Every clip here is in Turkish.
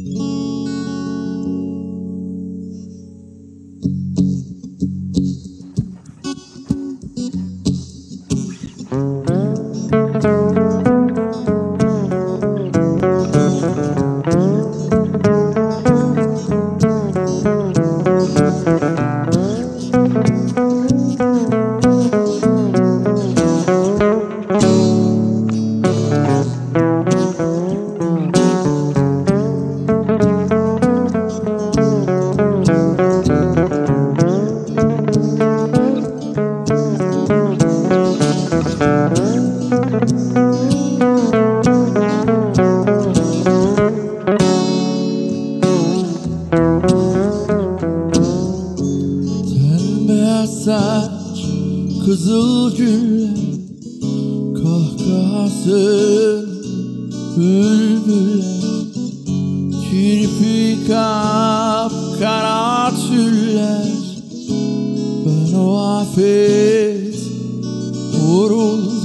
Mm-hmm. Saç kızıl güller Kahkahasın bülbüller Kirpi kap kara tüller. Ben o afet vuruldum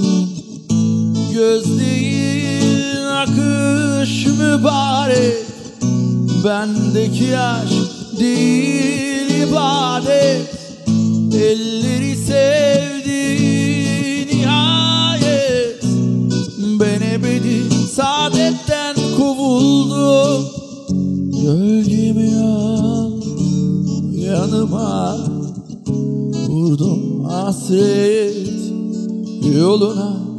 Göz değil akış mübarek. Bendeki yaş değil ibadet. Elleri sevdi nihayet. Ben ebedi saadetten kovuldum. Gölgemi al yanıma Vurdum hasret. Yoluna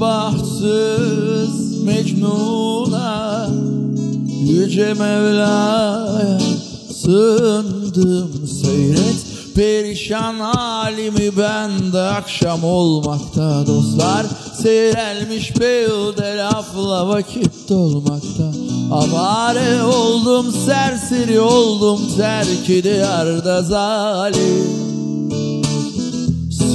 Bahtsız Mecnun'a Yüce Mevla'ya sığındım. Seyret Perişan halimi bende akşam olmakta dostlar. Seyrelmiş beyde lafla vakit dolmakta. Avare oldum serseri oldum terk diyarda zalim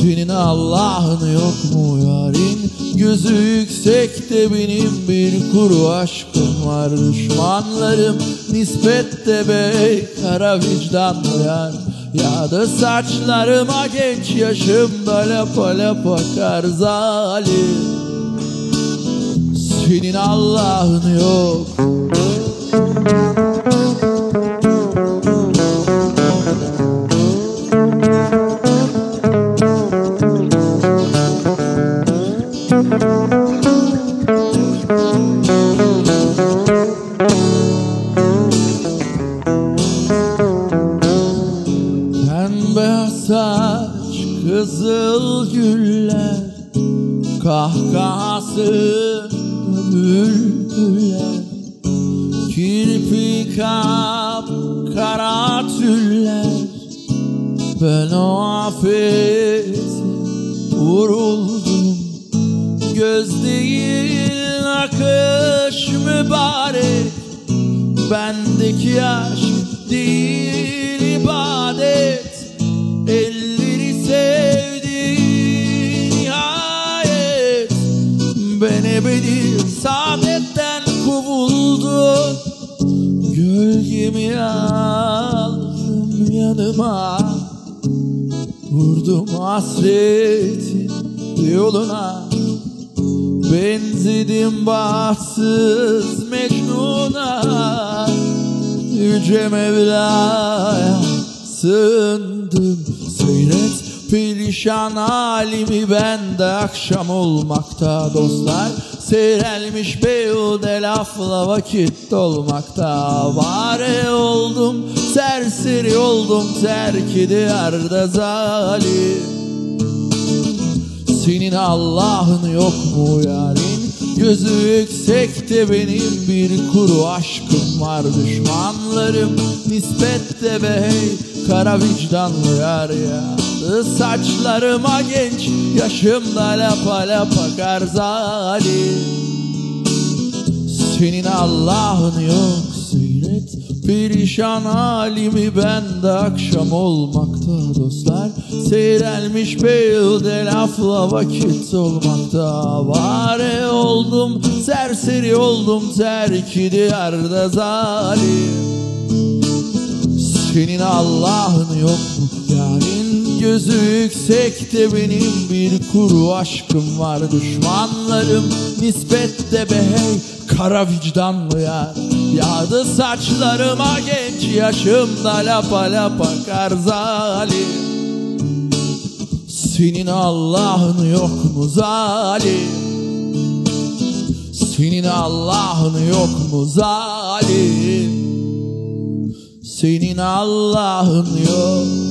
senin Allah'ın yok mu yarin? Gözü yüksekte benim bir kuru aşkım var. Düşmanlarım nispette bey kara vicdanlı yar Ya da saçlarıma genç yaşımda lapa lapa kar zalim. Senin Allah'ın yok kızıl güller Kahkahası bülbüller Kirpi kap kara tüller. Ben o afet vuruldum. Göz değil akış mübarek. Bendeki aşk değil ebedi saadetten kovuldum Gölgemi aldım yanıma. Vurdum hasretin yoluna. Benzedim bahtsız Mecnun'a. Yüce Mevla'ya sığındım. Seyret perişan halimi bende akşam olmakta dostlar. Seyrelmiş beyude lafla vakit dolmakta. Vare oldum serseri oldum terk diyarda zalim. Senin Allah'ın yok mu yarin Gözü yüksekte benim bir kuru aşkım var. Düşmanlarım nispette bey Kara vicdanlı yar ya Saçlarıma genç Yaşımda lapa lapa kar zalim Senin Allah'ın yok seyret. Perişan halimi bende akşam olmakta dostlar. Seyrelmiş beyde lafla vakit olmakta. Vare oldum serseri oldum terk diyarda zalim. Senin Allah'ın yok mu yarin Gözü yüksekte benim bir kuru aşkım var. Düşmanlarım nispette be hey kara vicdanlı yar. Yağdı saçlarıma genç yaşımda lapa lapa kar zalim. Senin Allah'ın yok mu zalim? Senin Allah'ın yok mu zalim? Senin Allah'ın yok